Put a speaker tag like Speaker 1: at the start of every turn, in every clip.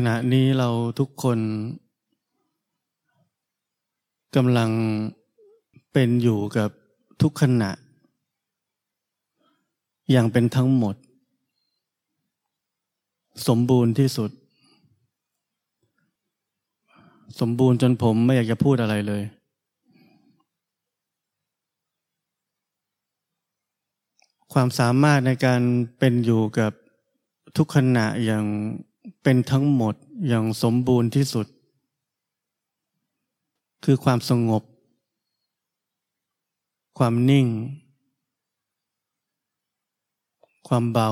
Speaker 1: ขณะนี้เราทุกคนกำลังเป็นอยู่กับทุกขณะ อย่างเป็นทั้งหมด สมบูรณ์ที่สุด สมบูรณ์จนผมไม่อยากจะพูดอะไรเลย ความสามารถในการเป็นอยู่กับทุกขณะอย่าง เป็นทั้งหมดอย่างสมบูรณ์ที่สุด คือความสงบ ความนิ่ง ความเบา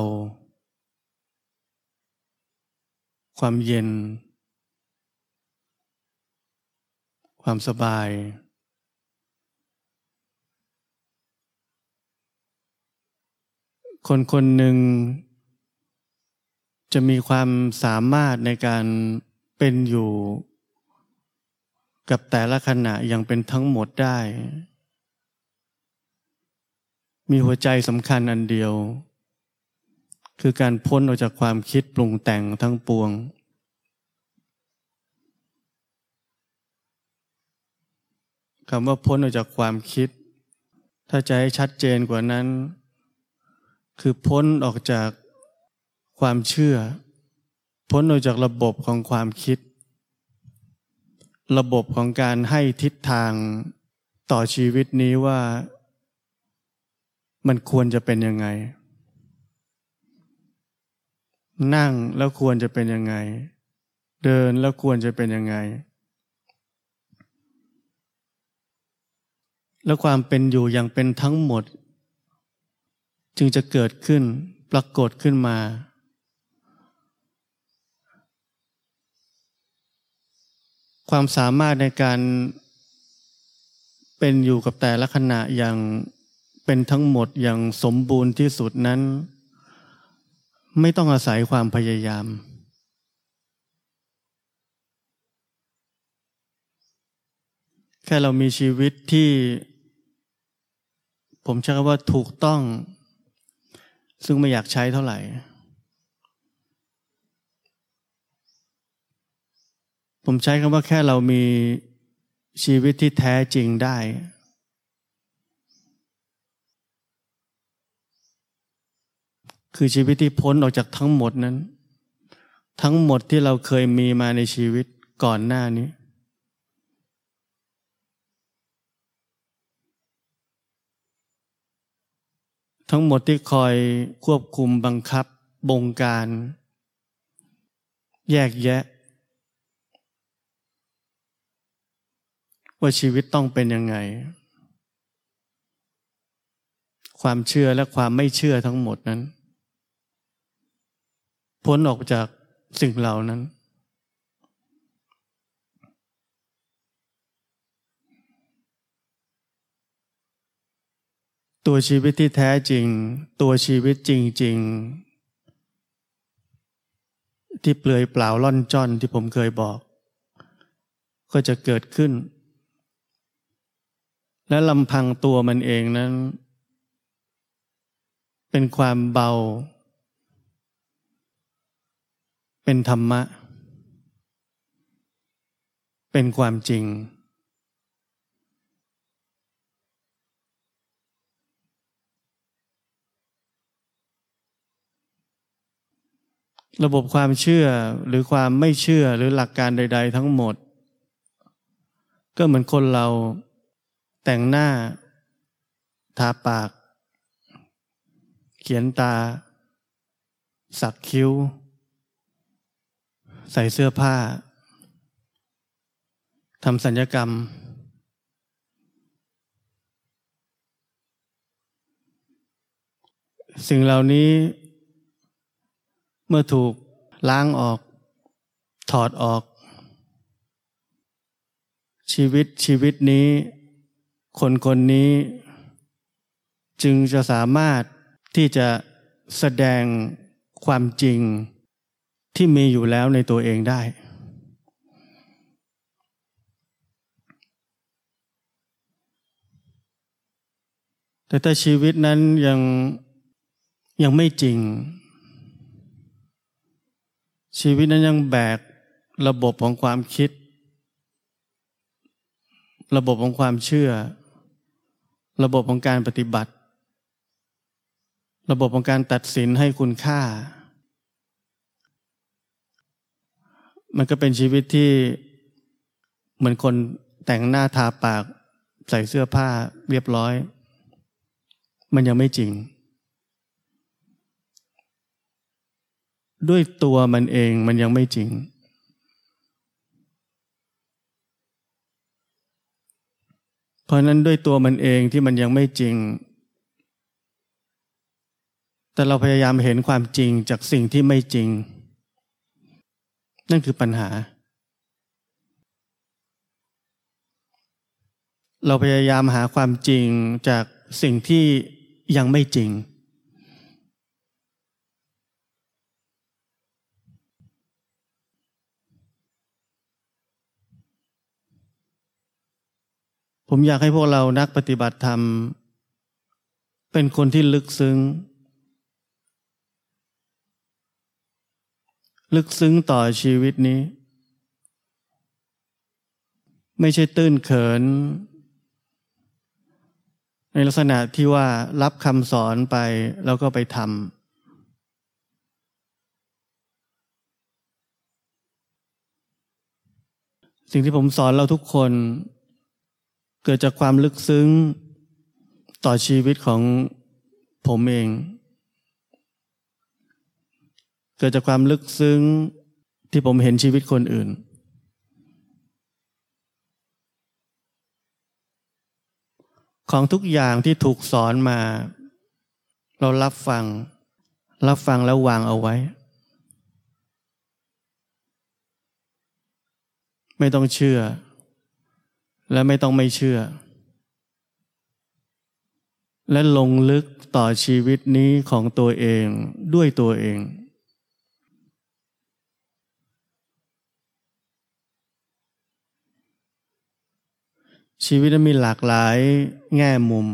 Speaker 1: ความเย็น ความสบายคนคนหนึ่ง จะมีความสามารถในการเป็นอยู่ กับแต่ละขณะอย่างเป็นทั้งหมดได้ มีหัวใจสำคัญอันเดียว คือการพ้นออกจากความคิดปรุงแต่งทั้งปวง คำว่าพ้นออกจากความคิด ถ้าจะให้ชัดเจนกว่านั้น คือพ้นออกจาก ความเชื่อ พ้นออกจากระบบของความคิด ระบบของการให้ทิศทางต่อชีวิตนี้ว่า มันควรจะเป็นยังไง นั่งแล้วควรจะเป็นยังไง เดินแล้วควรจะเป็นยังไงแล้วความเป็นอยู่อย่างเป็นทั้งหมด จึงจะเกิดขึ้นปรากฏขึ้นมา ความสามารถในการเป็นอยู่กับแต่ละขณะอย่างเป็นทั้งหมดอย่างสมบูรณ์ที่สุดนั้น ไม่ต้องอาศัยความพยายาม แค่เรามีชีวิตที่ ผมใช้คำว่าถูกต้อง ซึ่งไม่อยากใช้เท่าไหร่ ผมใช้คำว่าแค่เรามีชีวิตที่แท้จริงได้ คือชีวิตที่พ้นออกจากทั้งหมดนั้น ทั้งหมดที่เราเคยมีมาในชีวิตก่อนหน้านี้ ทั้งหมดที่คอยควบคุมบังคับบงการ แยกแยะ ว่าชีวิตต้องเป็นยังไง ความเชื่อและความไม่เชื่อทั้งหมดนั้น พ้นออกจากสิ่งเหล่านั้น ตัวชีวิตที่แท้จริง ตัวชีวิตจริง ๆ ที่เปลือยเปล่าล่อนจ้อนที่ผมเคยบอก ก็จะเกิดขึ้น และลำพังตัวมันเองนั้น เป็นความเบา เป็นธรรมะ เป็นความจริง ระบบความเชื่อหรือความไม่เชื่อหรือหลักการใด ๆ ทั้งหมด ก็เหมือนคนเรา แต่งหน้า ทาปาก เขียนตา สักคิ้ว ใส่เสื้อผ้าทำสัญญกรรม สิ่งเหล่านี้ เมื่อถูกล้างออก ถอดออก ชีวิตชีวิตนี้ คนคนนี้จึงจะสามารถที่จะแสดงความจริงที่มีอยู่แล้วในตัวเองได้ แต่ถ้าชีวิตนั้นยังยังไม่จริง ชีวิตนั้นยังแบกระบบของความคิด ระบบของความเชื่อ ระบบของการปฏิบัติ ระบบของการตัดสินให้คุณค่า มันก็เป็นชีวิตที่เหมือนคนแต่งหน้าทาปากใส่เสื้อผ้าเรียบร้อย มันยังไม่จริง ด้วยตัวมันเองมันยังไม่จริง เพ ราะนั้นด้วยตัวมันเองที่มันยังไม่จริง แต่เราพยายามเห็นความจริงจากสิ่งที่ไม่จริง นั่นคือปัญหา เราพยายามหาความจริงจากสิ่งที่ยังไม่จริง ผมอยากให้พวกเรานักปฏิบัติธรรม เป็นคนที่ลึกซึ้ง ลึกซึ้งต่อชีวิตนี้ ไม่ใช่ตื้นเขิน ในลักษณะที่ว่ารับคำสอนไปแล้วก็ไปทำสิ่งที่ผมสอนเราทุกคน เกิดจากความลึกซึ้งต่อชีวิตของผมเอง เกิดจากความลึกซึ้งที่ผมเห็นชีวิตคนอื่น ของทุกอย่างที่ถูกสอนมา เรารับฟัง รับฟังแล้ววางเอาไว้ ไม่ต้องเชื่อ และไม่ต้องไม่เชื่อ และลงลึกต่อชีวิตนี้ของตัวเองด้วยตัวเอง ชีวิตมีหลากหลายแง่มุม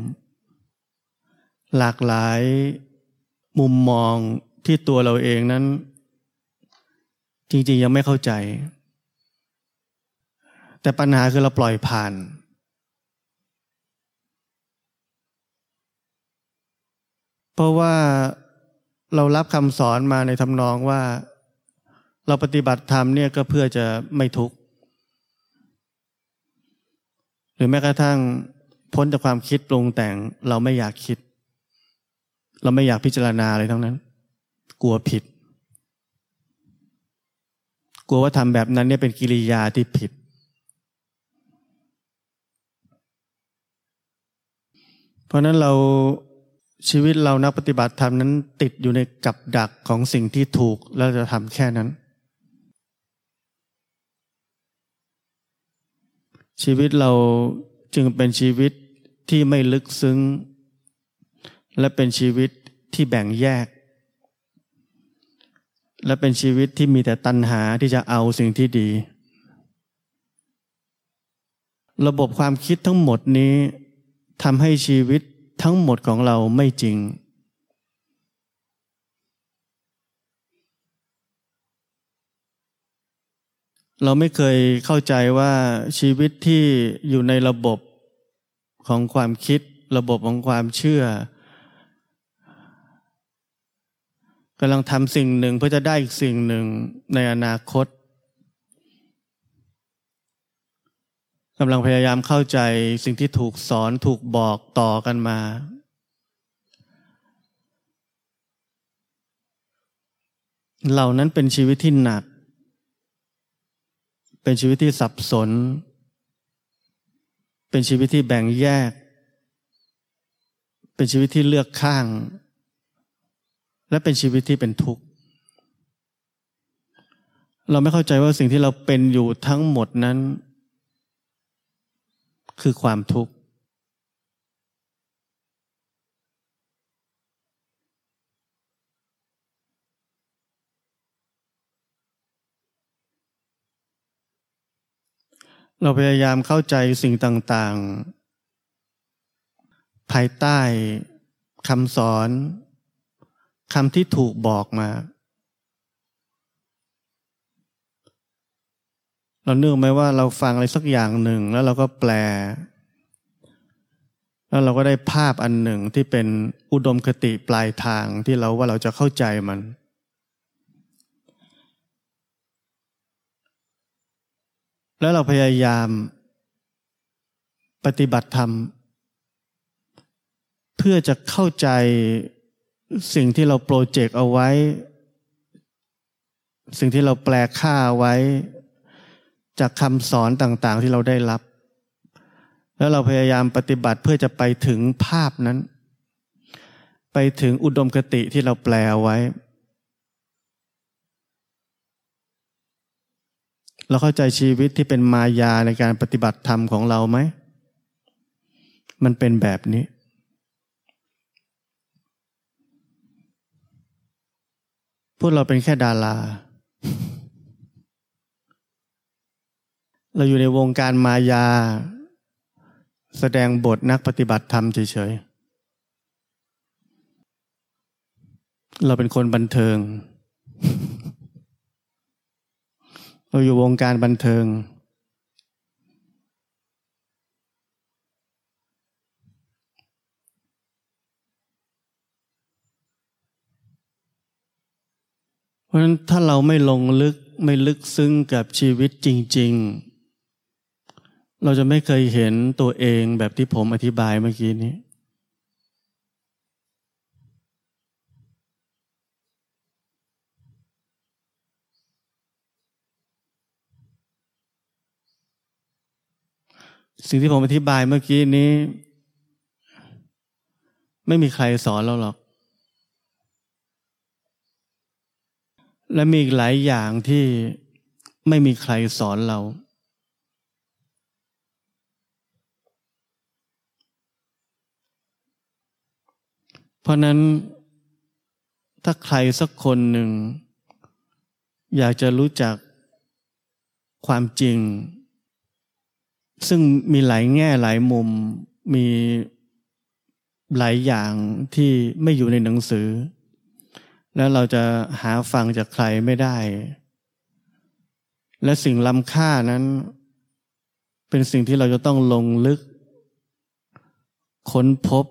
Speaker 1: หลากหลายมุมมองที่ตัวเราเองนั้น จริงๆยังไม่เข้าใจ แต่ปัญหาคือเราปล่อยผ่าน เพราะว่าเรารับคำสอนมาในทำนองว่า เราปฏิบัติธรรมเนี่ยก็เพื่อจะไม่ทุกข์ หรือแม้กระทั่งพ้นจากความคิดปรุงแต่งเราไม่อยากคิด เราไม่อยากพิจารณาอะไรทั้งนั้น กลัวผิด กลัวว่าทำแบบนั้นเนี่ยเป็นกิริยาที่ผิด เพราะนั้นเราชีวิตเรานักปฏิบัติธรรมนั้น ติดอยู่ในกับดักของสิ่งที่ถูกแล้วจะทำแค่นั้น ชีวิตเราจึงเป็นชีวิตที่ไม่ลึกซึ้ง และเป็นชีวิตที่แบ่งแยก และเป็นชีวิตที่มีแต่ตัณหาที่จะเอาสิ่งที่ดี ระบบความคิดทั้งหมดนี้ ทำให้ชีวิตทั้งหมดของเราไม่จริง เราไม่เคยเข้าใจว่าชีวิตที่อยู่ในระบบของความคิด ระบบของความเชื่อกำลังทำสิ่งหนึ่งเพื่อจะได้อีกสิ่งหนึ่งในอนาคต กำลังพยายามเข้าใจสิ่งที่ถูกสอนถูกบอกต่อกันมา เหล่านั้นเป็นชีวิตที่หนัก เป็นชีวิตที่สับสน เป็นชีวิตที่แบ่งแยก เป็นชีวิตที่เลือกข้าง และเป็นชีวิตที่เป็นทุกข์เราไม่เข้าใจว่าสิ่งที่เราเป็นอยู่ทั้งหมดนั้น คือความทุกข์ เราพยายามเข้าใจสิ่งต่างๆ ภายใต้คำสอนคำที่ถูกบอกมา เราเนื่องไหมว่าเราฟังอะไรสักอย่างหนึ่ง แล้วเราก็แปล แล้วเราก็ได้ภาพอันหนึ่งที่เป็นอุดมคติปลายทางที่เราว่าเราจะเข้าใจมัน แล้วเราพยายามปฏิบัติธรรม เพื่อจะเข้าใจสิ่งที่เราโปรเจกต์เอาไว้ สิ่งที่เราแปลค่าไว้ จากคำสอนต่างๆที่เราได้รับ แล้วเราพยายามปฏิบัติเพื่อจะไปถึงภาพนั้น ไปถึงอุดมคติที่เราแปลไว้ เราเข้าใจชีวิตที่เป็นมายาในการปฏิบัติธรรมของเราไหม มันเป็นแบบนี้พวกเราเป็นแค่ดารา เราอยู่ในวงการมายา แสดงบทนักปฏิบัติธรรมเฉยๆ เราเป็นคนบันเทิง เราอยู่วงการบันเทิง เพราะฉะนั้นถ้าเราไม่ลงลึกไม่ลึกซึ้งกับชีวิตจริง ๆ เราจะไม่เคยเห็นตัวเองแบบที่ผมอธิบายเมื่อกี้นี้ สิ่งที่ผมอธิบายเมื่อกี้นี้ ไม่มีใครสอนเราหรอก และมีหลายอย่างที่ไม่มีใครสอนเรา เพราะนั้นถ้าใครสักคนหนึ่ง อยากจะรู้จักความจริง ซึ่งมีหลายแง่หลายมุมมีหลายอย่างที่ไม่อยู่ในหนังสือ แล้วเราจะหาฟังจากใครไม่ได้ และสิ่งล้ำค่านั้น เป็นสิ่งที่เราจะต้องลงลึก ค้นพบ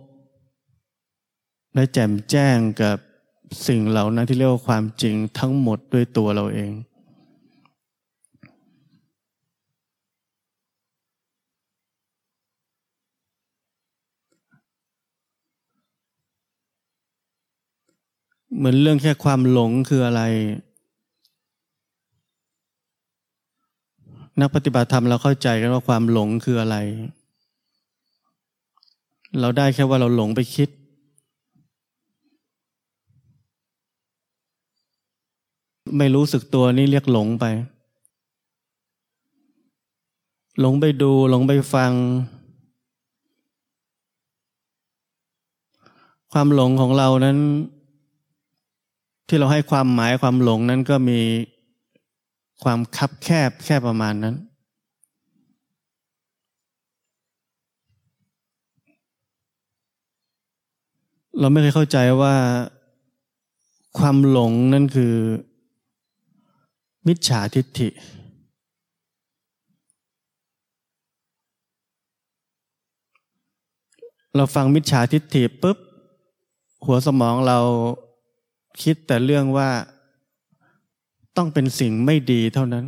Speaker 1: และแจ่มแจ้งกับสิ่งเหล่านั้นที่เรียกว่าความจริงทั้งหมดด้วยตัวเราเอง เหมือนเรื่องแค่ความหลงคืออะไร นักปฏิบัติธรรมเราเข้าใจกันว่าความหลงคืออะไร เราได้แค่ว่าเราหลงไปคิด ไม่รู้สึกตัวนี่เรียกหลงไป หลงไปดูหลงไปฟัง ความหลงของเรานั้น ที่เราให้ความหมายความหลงนั้นก็มีความคับแคบแค่ประมาณนั้น เราไม่เคยเข้าใจว่าความหลงนั่นคือ มิจฉาทิฏฐิ เราฟังมิจฉาทิฏฐิปุ๊บ หัวสมองเราคิดแต่เรื่องว่าต้องเป็นสิ่งไม่ดีเท่านั้น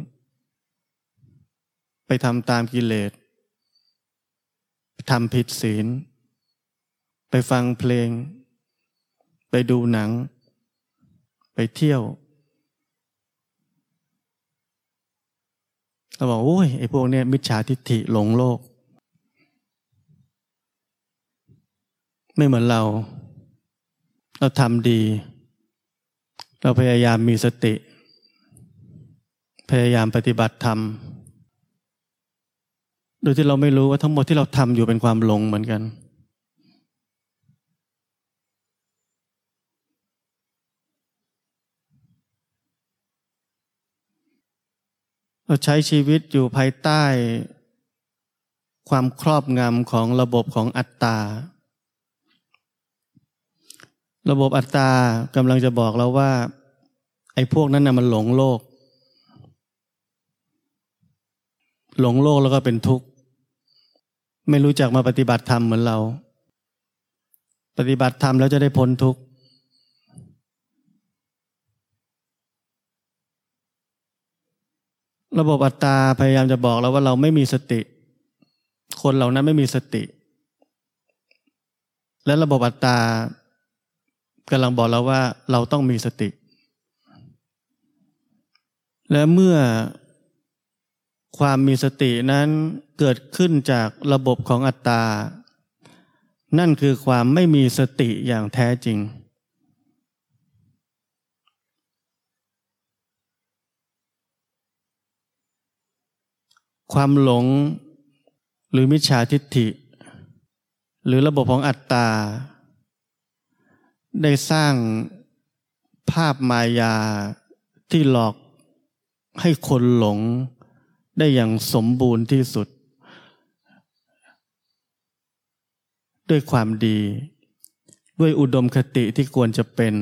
Speaker 1: ไปทำตามกิเลสทำผิดศีล ไปฟังเพลง ไปดูหนัง ไปเที่ยว เราบอกโอ้ยไอ้พวกเนี้ยมิจฉาทิฏฐิหลงโลก ไม่เหมือนเรา เราทำดี เราพยายามมีสติ พยายามปฏิบัติธรรมโดยที่เราไม่รู้ว่าทั้งหมดที่เราทำอยู่เป็นความหลงเหมือนกัน เราใช้ชีวิตอยู่ภายใต้ ความครอบงำของระบบของอัตตา ระบบอัตตากำลังจะบอกเราว่า ไอ้พวกนั้นนะมันหลงโลก หลงโลกแล้วก็เป็นทุกข์ ไม่รู้จักมาปฏิบัติธรรมเหมือนเรา ปฏิบัติธรรมแล้วจะได้พ้นทุกข์ ระบบอัตตาพยายามจะบอกเราว่าเราไม่มีสติ คนเหล่านั้นไม่มีสติ และระบบอัตตากำลังบอกเราว่าเราต้องมีสติ และเมื่อความมีสตินั้นเกิดขึ้นจากระบบของอัตตา นั่นคือความไม่มีสติอย่างแท้จริง ความหลงหรือมิจฉาทิฏฐิ หรือระบบของอัตตา ได้สร้างภาพมายาที่หลอกให้คนหลงได้อย่างสมบูรณ์ที่สุด ด้วยความดี ด้วยอุดมคติที่ควรจะเป็น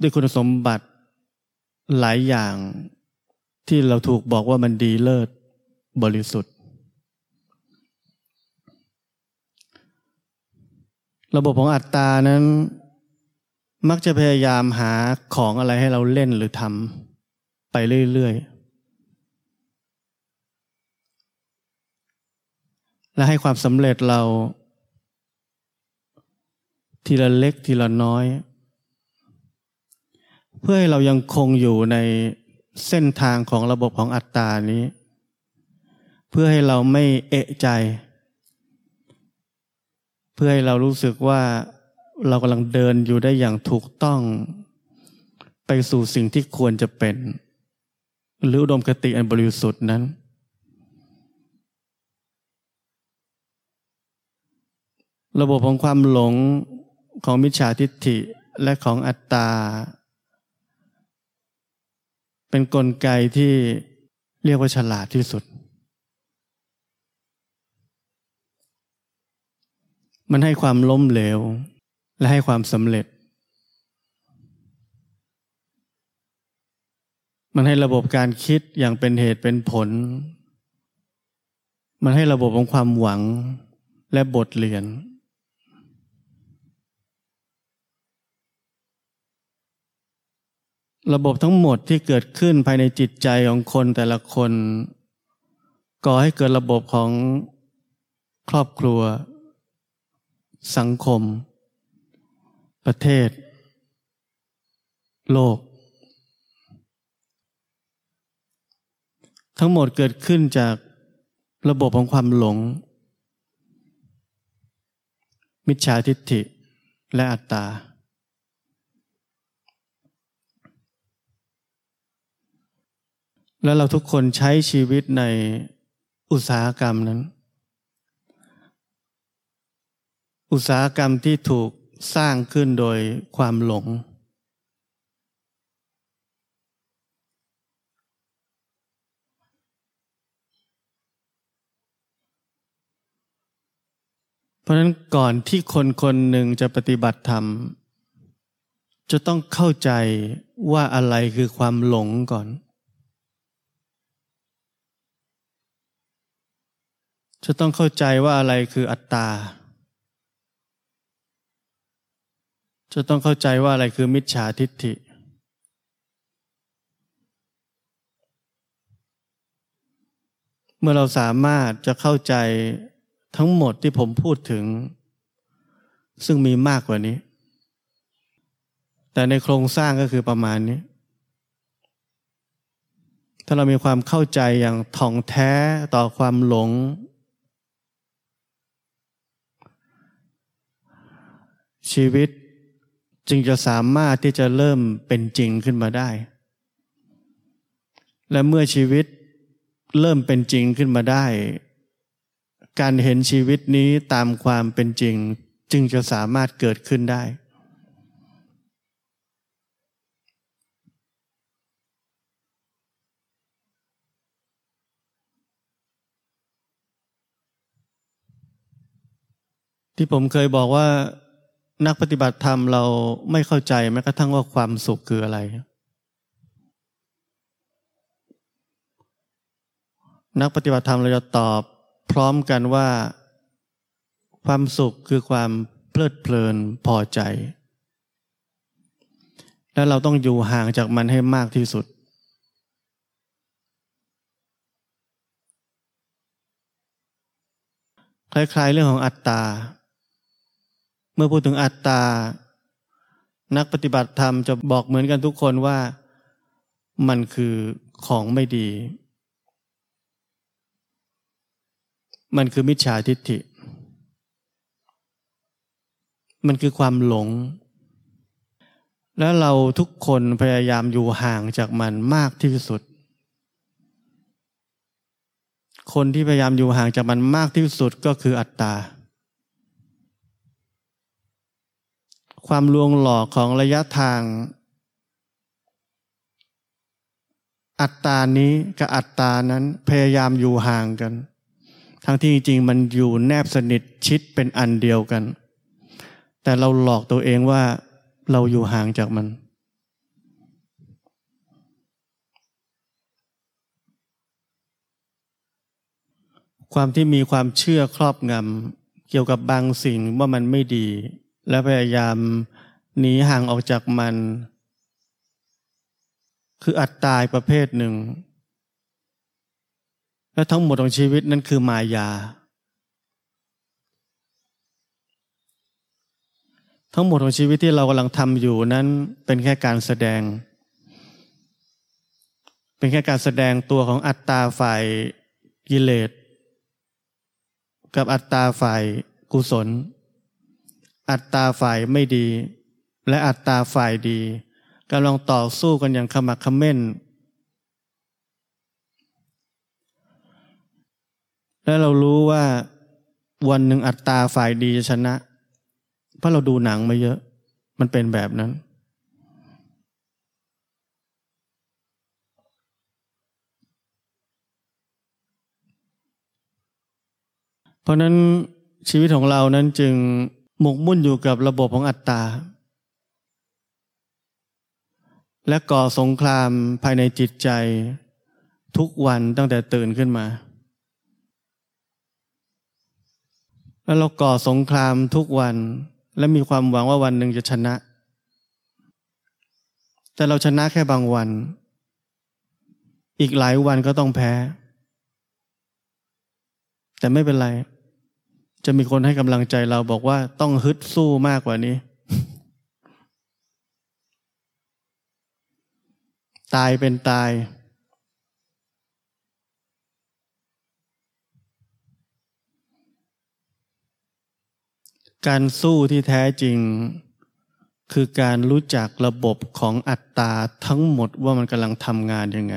Speaker 1: ด้วยคุณสมบัติ หลายอย่างที่เราถูกบอกว่ามันดีเลิศบริสุทธิ์ ระบบของอัตตานั้น มักจะพยายามหาของอะไรให้เราเล่นหรือทำไปเรื่อยๆ และให้ความสำเร็จเรา ทีละเล็กทีละน้อย เพื่อให้เรายังคงอยู่ในเส้นทางของระบบของอัตตานี้ เพื่อให้เราไม่เอะใจ เพื่อให้เรารู้สึกว่าเรากำลังเดินอยู่ได้อย่างถูกต้องไปสู่สิ่งที่ควรจะเป็น หรืออุดมคติอันบริสุทธิ์นั้น ระบบของความหลงของมิจฉาทิฏฐิและของอัตตา เป็นนกลไกที่เรียกว่าฉลาดที่สุด มันให้ความล้มเหลว และให้ความสำเร็จ มันให้ระบบการคิดอย่างเป็นเหตุเป็นผล มันให้ระบบของความหวังและบทเรียน ระบบทั้งหมดที่เกิดขึ้นภายในจิตใจของคนแต่ละคนก่อให้เกิดระบบของครอบครัว สังคม ประเทศ โลก ทั้งหมดเกิดขึ้นจากระบบของความหลง มิจฉาทิฏฐิและอัตตา แล้วเราทุกคนใช้ชีวิตในอุตสาหกรรมนั้น อุตสาหกรรมที่ถูกสร้างขึ้นโดยความหลง เพราะนั้นก่อนที่คนคนหนึ่งจะปฏิบัติธรรม จะต้องเข้าใจว่าอะไรคือความหลงก่อน จะต้องเข้าใจว่าอะไรคืออัตตา จะต้องเข้าใจว่าอะไรคือมิจฉาทิฏฐิ เมื่อเราสามารถจะเข้าใจทั้งหมดที่ผมพูดถึง ซึ่งมีมากกว่านี้ แต่ในโครงสร้างก็คือประมาณนี้ ถ้าเรามีความเข้าใจอย่างท่องแท้ต่อความหลง ชีวิตจึงจะสามารถที่จะเริ่มเป็นจริงขึ้นมาได้ และเมื่อชีวิตเริ่มเป็นจริงขึ้นมาได้ การเห็นชีวิตนี้ตามความเป็นจริงจึงจะสามารถเกิดขึ้นได้ ที่ผมเคยบอกว่า นักปฏิบัติธรรมเราไม่เข้าใจแม้กระทั่งว่าความสุขคืออะไร นักปฏิบัติธรรมเราจะตอบพร้อมกันว่า ความสุขคือความเพลิดเพลินพอใจ และเราต้องอยู่ห่างจากมันให้มากที่สุด คล้ายๆเรื่องของอัตตา มื่อพูดถึงอัตตา นักปฏิบัติธรรมจะบอกเหมือนกันทุกคนว่ามันคือของไม่ดี มันคือมิจฉาทิฏฐิ มันคือความหลง แล้วเราทุกคนพยายามอยู่ห่างจากมันมากที่สุด คนที่พยายามอยู่ห่างจากมันมากที่สุดก็คืออัตตา ความลวงหลอกของระยะทาง อัตตานี้กับอัตตานั้นพยายามอยู่ห่างกัน ทั้งที่จริงๆมันอยู่แนบสนิทชิดเป็นอันเดียวกัน แต่เราหลอกตัวเองว่าเราอยู่ห่างจากมัน ความที่มีความเชื่อครอบงำเกี่ยวกับบางสิ่งว่ามันไม่ดี และพยายามหนีห่างออกจากมัน คืออัตตายประเภทหนึ่ง และทั้งหมดของชีวิตนั้นคือมายา ทั้งหมดของชีวิตที่เรากำลังทำอยู่นั้นเป็นแค่การแสดง เป็นแค่การแสดงตัวของอัตตาฝ่ายกิเลสกับอัตตาฝ่ายกุศล อัตตาฝ่ายไม่ดี และอัตตาฝ่ายดีกำลังต่อสู้กันอย่างขมักขม้น และเรารู้ว่าวันหนึ่งอัตตาฝ่ายดีจะชนะ เพราะเราดูหนังมาเยอะ มันเป็นแบบนั้น เพราะนั้นชีวิตของเรานั้นจึง หมกมุ่นอยู่กับระบบของอัตตา และก่อสงครามภายในจิตใจ ทุกวันตั้งแต่ตื่นขึ้นมา แล้วเราก่อสงครามทุกวัน และมีความหวังว่าวันหนึ่งจะชนะ แต่เราชนะแค่บางวัน อีกหลายวันก็ต้องแพ้ แต่ไม่เป็นไร จะมีคนให้กำลังใจเราบอกว่าต้องฮึดสู้มากกว่านี้ ตายเป็นตาย การสู้ที่แท้จริง คือการรู้จักระบบของอัตตาทั้งหมดว่ามันกำลังทำงานยังไง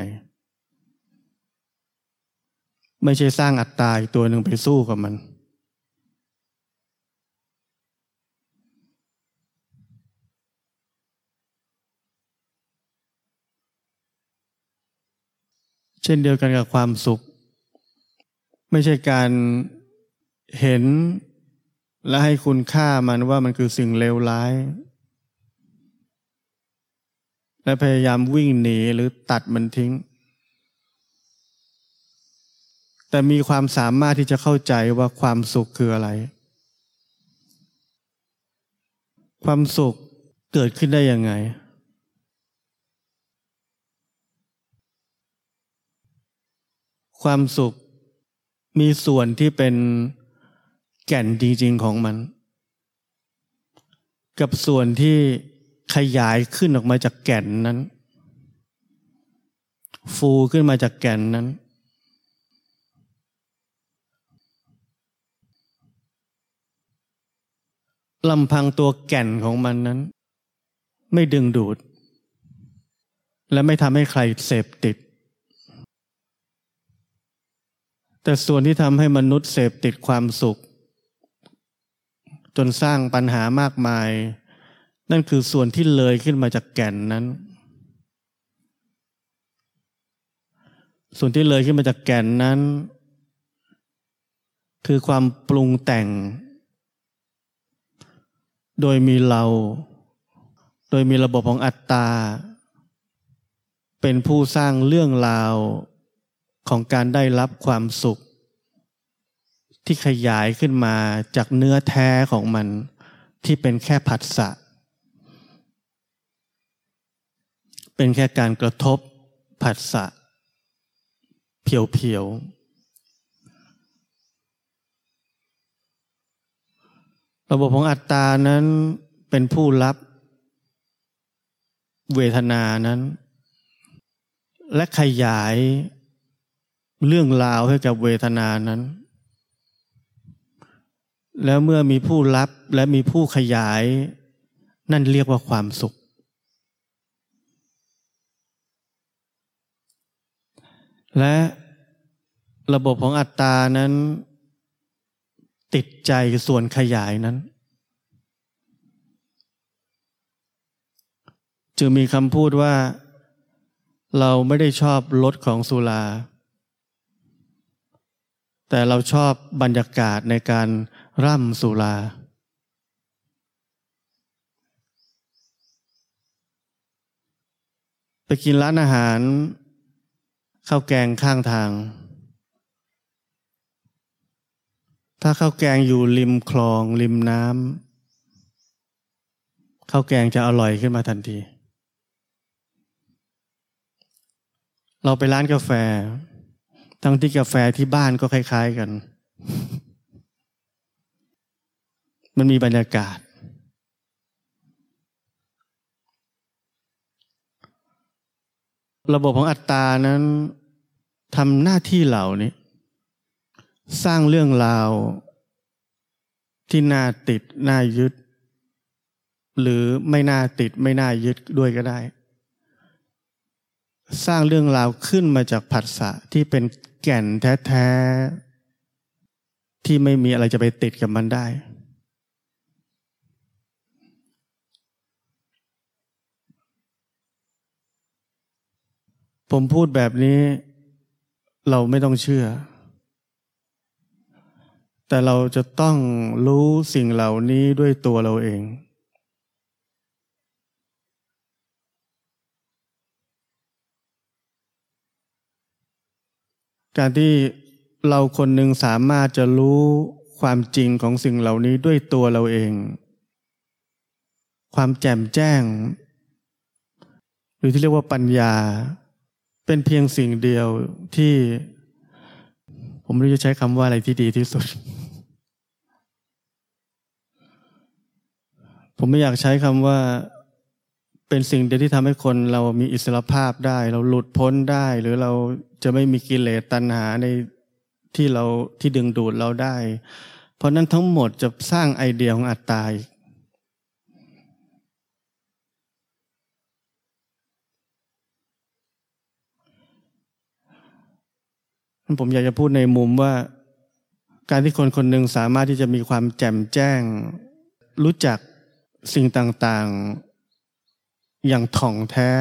Speaker 1: ไม่ใช่สร้างอัตตาอีกตัวหนึ่งไปสู้กับมัน เช่นเดียวกันกับความสุข ไม่ใช่การเห็นและให้คุณค่ามันว่ามันคือสิ่งเลวร้าย และพยายามวิ่งหนีหรือตัดมันทิ้ง แต่มีความสามารถที่จะเข้าใจว่าความสุขคืออะไร ความสุขเกิดขึ้นได้ยังไง ความสุขมีส่วนที่เป็นแก่นจริง ๆ ของมัน กับส่วนที่ขยายขึ้นออกมาจากแก่นนั้น ฟูขึ้นมาจากแก่นนั้น ลำพังตัวแก่นของมันนั้น ไม่ดึงดูด และไม่ทำให้ใครเสพติด แต่ส่วนที่ทำให้มนุษย์เสพติดความสุข จนสร้างปัญหามากมาย นั่นคือส่วนที่เลยขึ้นมาจากแก่นนั้น ส่วนที่เลยขึ้นมาจากแก่นนั้น คือความปรุงแต่ง โดยมีเรา โดยมีระบบของอัตตา เป็นผู้สร้างเรื่องราว ของการได้รับความสุข ที่ขยายขึ้นมาจากเนื้อแท้ของมันที่เป็นแค่ผัสสะ เป็นแค่การกระทบผัสสะ เพียวๆ ระบบของอัตตานั้นเป็นผู้รับเวทนานั้น และขยาย เรื่องราวให้กับเวทนานั้น แล้วเมื่อมีผู้รับและมีผู้ขยาย นั่นเรียกว่าความสุข และระบบของอัตตานั้น ติดใจส่วนขยายนั้น จึงมีคำพูดว่า เราไม่ได้ชอบรสของสุรา แต่เราชอบบรรยากาศในการร่ำสุรา ไปกินร้านอาหารข้าวแกงข้างทาง ถ้าข้าวแกงอยู่ริมคลองริมน้ำข้าวแกงจะอร่อยขึ้นมาทันที เราไปร้านกาแฟ ทั้งที่กาแฟที่บ้านก็คล้าย ๆกัน มันมีบรรยากาศ ระบบของอัตตานั้นทำหน้าที่เหล่านี้ สร้างเรื่องราว ที่น่าติด น่ายึด หรือไม่น่าติดไม่น่ายึดด้วยก็ได้สร้างเรื่องราวขึ้นมาจากผัสสะที่เป็น แก่นแท้ๆ ที่ไม่มีอะไรจะไปติดกับมันได้ ผมพูดแบบนี้ เราไม่ต้องเชื่อ แต่เราจะต้องรู้สิ่งเหล่านี้ด้วยตัวเราเอง การที่เราคนหนึ่งสามารถจะรู้ความจริงของสิ่งเหล่านี้ด้วยตัวเราเอง ความแจ่มแจ้ง หรือที่เรียกว่าปัญญา เป็นเพียงสิ่งเดียวที่ ผมไม่รู้จะใช้คำว่าอะไรที่ดีที่สุด ผมไม่อยากใช้คำว่า เป็นสิ่งเดียวที่ทำให้คนเรามีอิสรภาพได้ เราหลุดพ้นได้ หรือเราจะไม่มีกิเลสตัณหาในที่เราที่ดึงดูดเราได้ เพราะนั้นทั้งหมดจะสร้างไอเดียของอัตตาผมอยากจะพูดในมุมว่า การที่คนคนหนึ่งสามารถที่จะมีความแจ่มแจ้ง รู้จักสิ่งต่างๆ อย่างถ่องแท้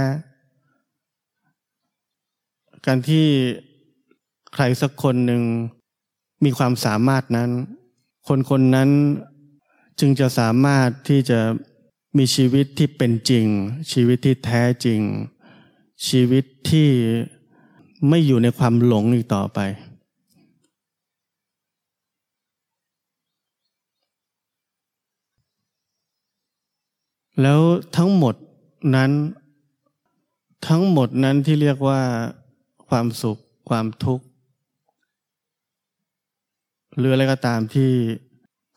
Speaker 1: การที่ใครสักคนหนึ่งมีความสามารถนั้น คนคนนั้นจึงจะสามารถที่จะมีชีวิตที่เป็นจริง ชีวิตที่แท้จริง ชีวิตที่ไม่อยู่ในความหลงอีกต่อไป แล้วทั้งหมด นั้นทั้งหมดนั้นที่เรียกว่าความสุขความทุกข์หรืออะไรก็ตามที่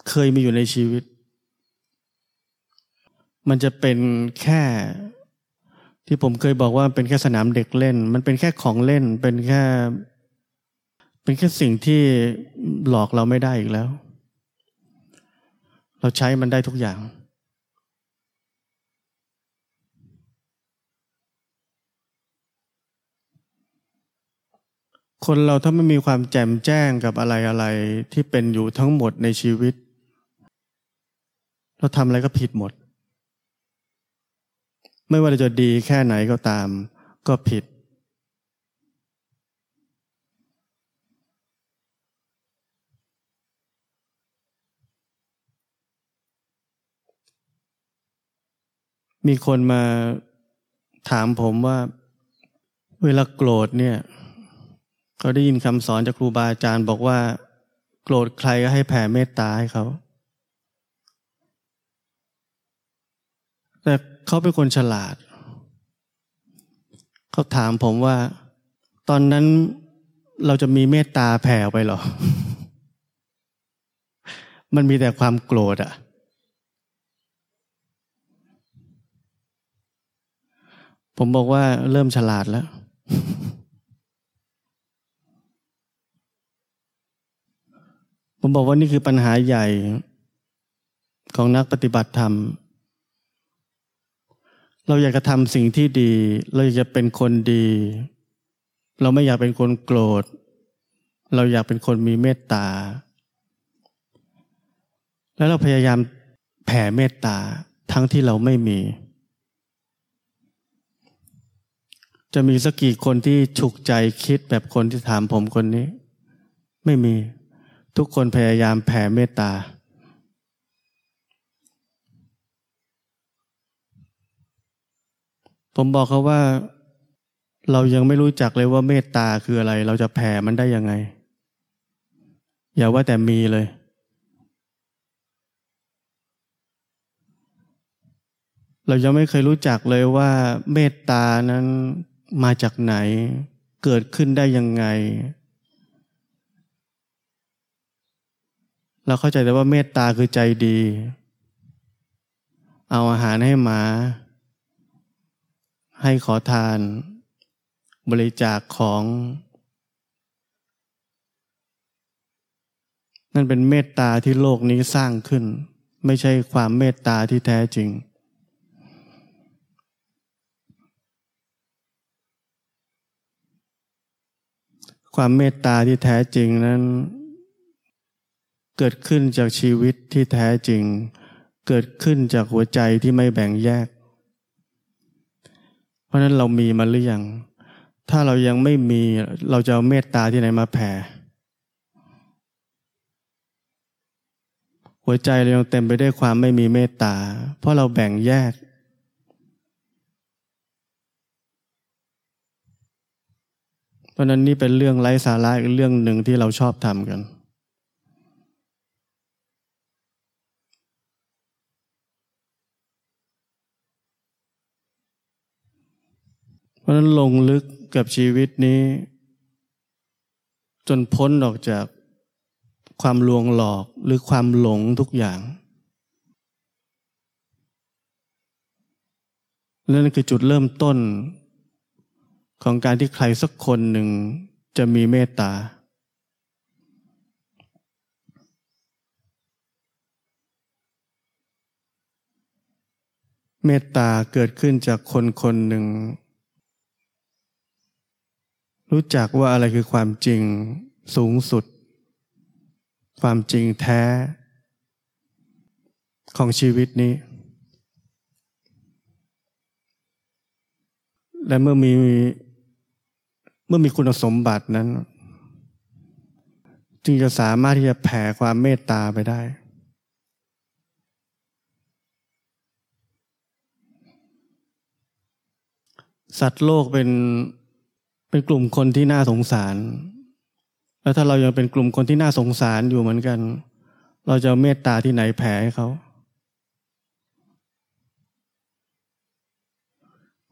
Speaker 1: เคยมีอยู่ในชีวิต มันจะเป็นแค่ที่ผมเคยบอกว่าเป็นแค่สนามเด็กเล่น มันเป็นแค่ของเล่นเป็นแค่ เป็นแค่สิ่งที่หลอกเราไม่ได้อีกแล้ว เราใช้มันได้ทุกอย่าง คนเราถ้าไม่มีความแจ่มแจ้งกับอะไรอะไรที่เป็นอยู่ทั้งหมดในชีวิต เราทำอะไรก็ผิดหมด ไม่ว่าจะดีแค่ไหนก็ตาม ก็ผิด มีคนมาถามผมว่า เวลาโกรธเนี่ย เขาได้ยินคำสอนจากครูบาอาจารย์บอกว่า โกรธใครก็ให้แผ่เมตตาให้เขา แต่เขาเป็นคนฉลาด เขาถามผมว่า ตอนนั้นเราจะมีเมตตาแผ่ไปหรอ มันมีแต่ความโกรธอะผมบอกว่าเริ่มฉลาดแล้ว ผมบอกว่านี่คือปัญหาใหญ่ของนักปฏิบัติธรรม เราอยากจะทำสิ่งที่ดี เราอยากจะเป็นคนดี เราไม่อยากเป็นคนโกรธ เราอยากเป็นคนมีเมตตา แล้วเราพยายามแผ่เมตตาทั้งที่เราไม่มี จะมีสักกี่คนที่ฉุกใจคิดแบบคนที่ถามผมคนนี้ ไม่มี ทุกคนพยายามแผ่เมตตา ผมบอกเขาว่าเรายังไม่รู้จักเลยว่าเมตตาคืออะไร เราจะแผ่มันได้ยังไง อย่าว่าแต่มีเลย เรายังไม่เคยรู้จักเลยว่าเมตตานั้นมาจากไหน เกิดขึ้นได้ยังไง เราเข้าใจแต่ว่าเมตตาคือใจดี เอาอาหารให้หมา ให้ขอทาน บริจาคของ นั่นเป็นเมตตาที่โลกนี้สร้างขึ้น ไม่ใช่ความเมตตาที่แท้จริงความเมตตาที่แท้จริงนั้น เกิดขึ้นจากชีวิตที่แท้จริง เกิดขึ้นจากหัวใจที่ไม่แบ่งแยก เพราะนั้นเรามีมาหรือยัง ถ้าเรายังไม่มีเราจะเอาเมตตาที่ไหนมาแผ่ หัวใจเรายังเต็มไปด้วยความไม่มีเมตตา เพราะเราแบ่งแยก เพราะนั้นนี่เป็นเรื่องไร้สาระอีกเรื่องหนึ่งที่เราชอบทำกัน เพราะนั้นลงลึกกับชีวิตนี้ จนพ้นออกจากความลวงหลอกหรือความหลงทุกอย่าง นั่นคือจุดเริ่มต้น ของการที่ใครสักคนหนึ่งจะมีเมตตา เมตตาเกิดขึ้นจากคนคนหนึ่ง รู้จักว่าอะไรคือความจริงสูงสุด ความจริงแท้ ของชีวิตนี้ และเมื่อมีเมื่อมีคุณสมบัตินั้น จึงจะสามารถที่จะแผ่ความเมตตาไปได้ สัตว์โลกเป็น เป็นกลุ่มคนที่น่าสงสาร แล้วถ้าเรายังเป็นกลุ่มคนที่น่าสงสารอยู่เหมือนกัน เราจะเมตตาที่ไหนแผ่ให้เขา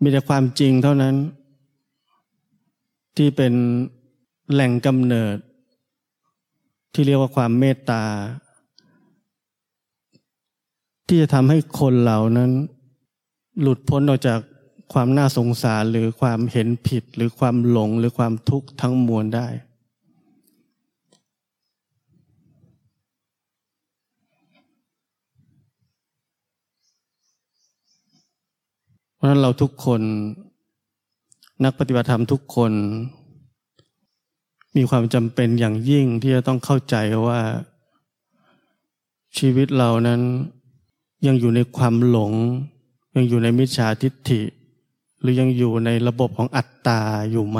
Speaker 1: มีแต่ความจริงเท่านั้น ที่เป็นแหล่งกำเนิด ที่เรียกว่าความเมตตา ที่จะทำให้คนเหล่านั้น หลุดพ้นออกจาก ความน่าสงสารหรือความเห็นผิดหรือความหลงหรือความทุกข์ทั้งมวลได้ เพราะนั้นเราทุกคน นักปฏิบัติธรรมทุกคน มีความจำเป็นอย่างยิ่งที่จะต้องเข้าใจว่า ชีวิตเรานั้นยังอยู่ในความหลง ยังอยู่ในมิจฉาทิฏฐิ หรือยังอยู่ในระบบของอัตตาอยู่ไหม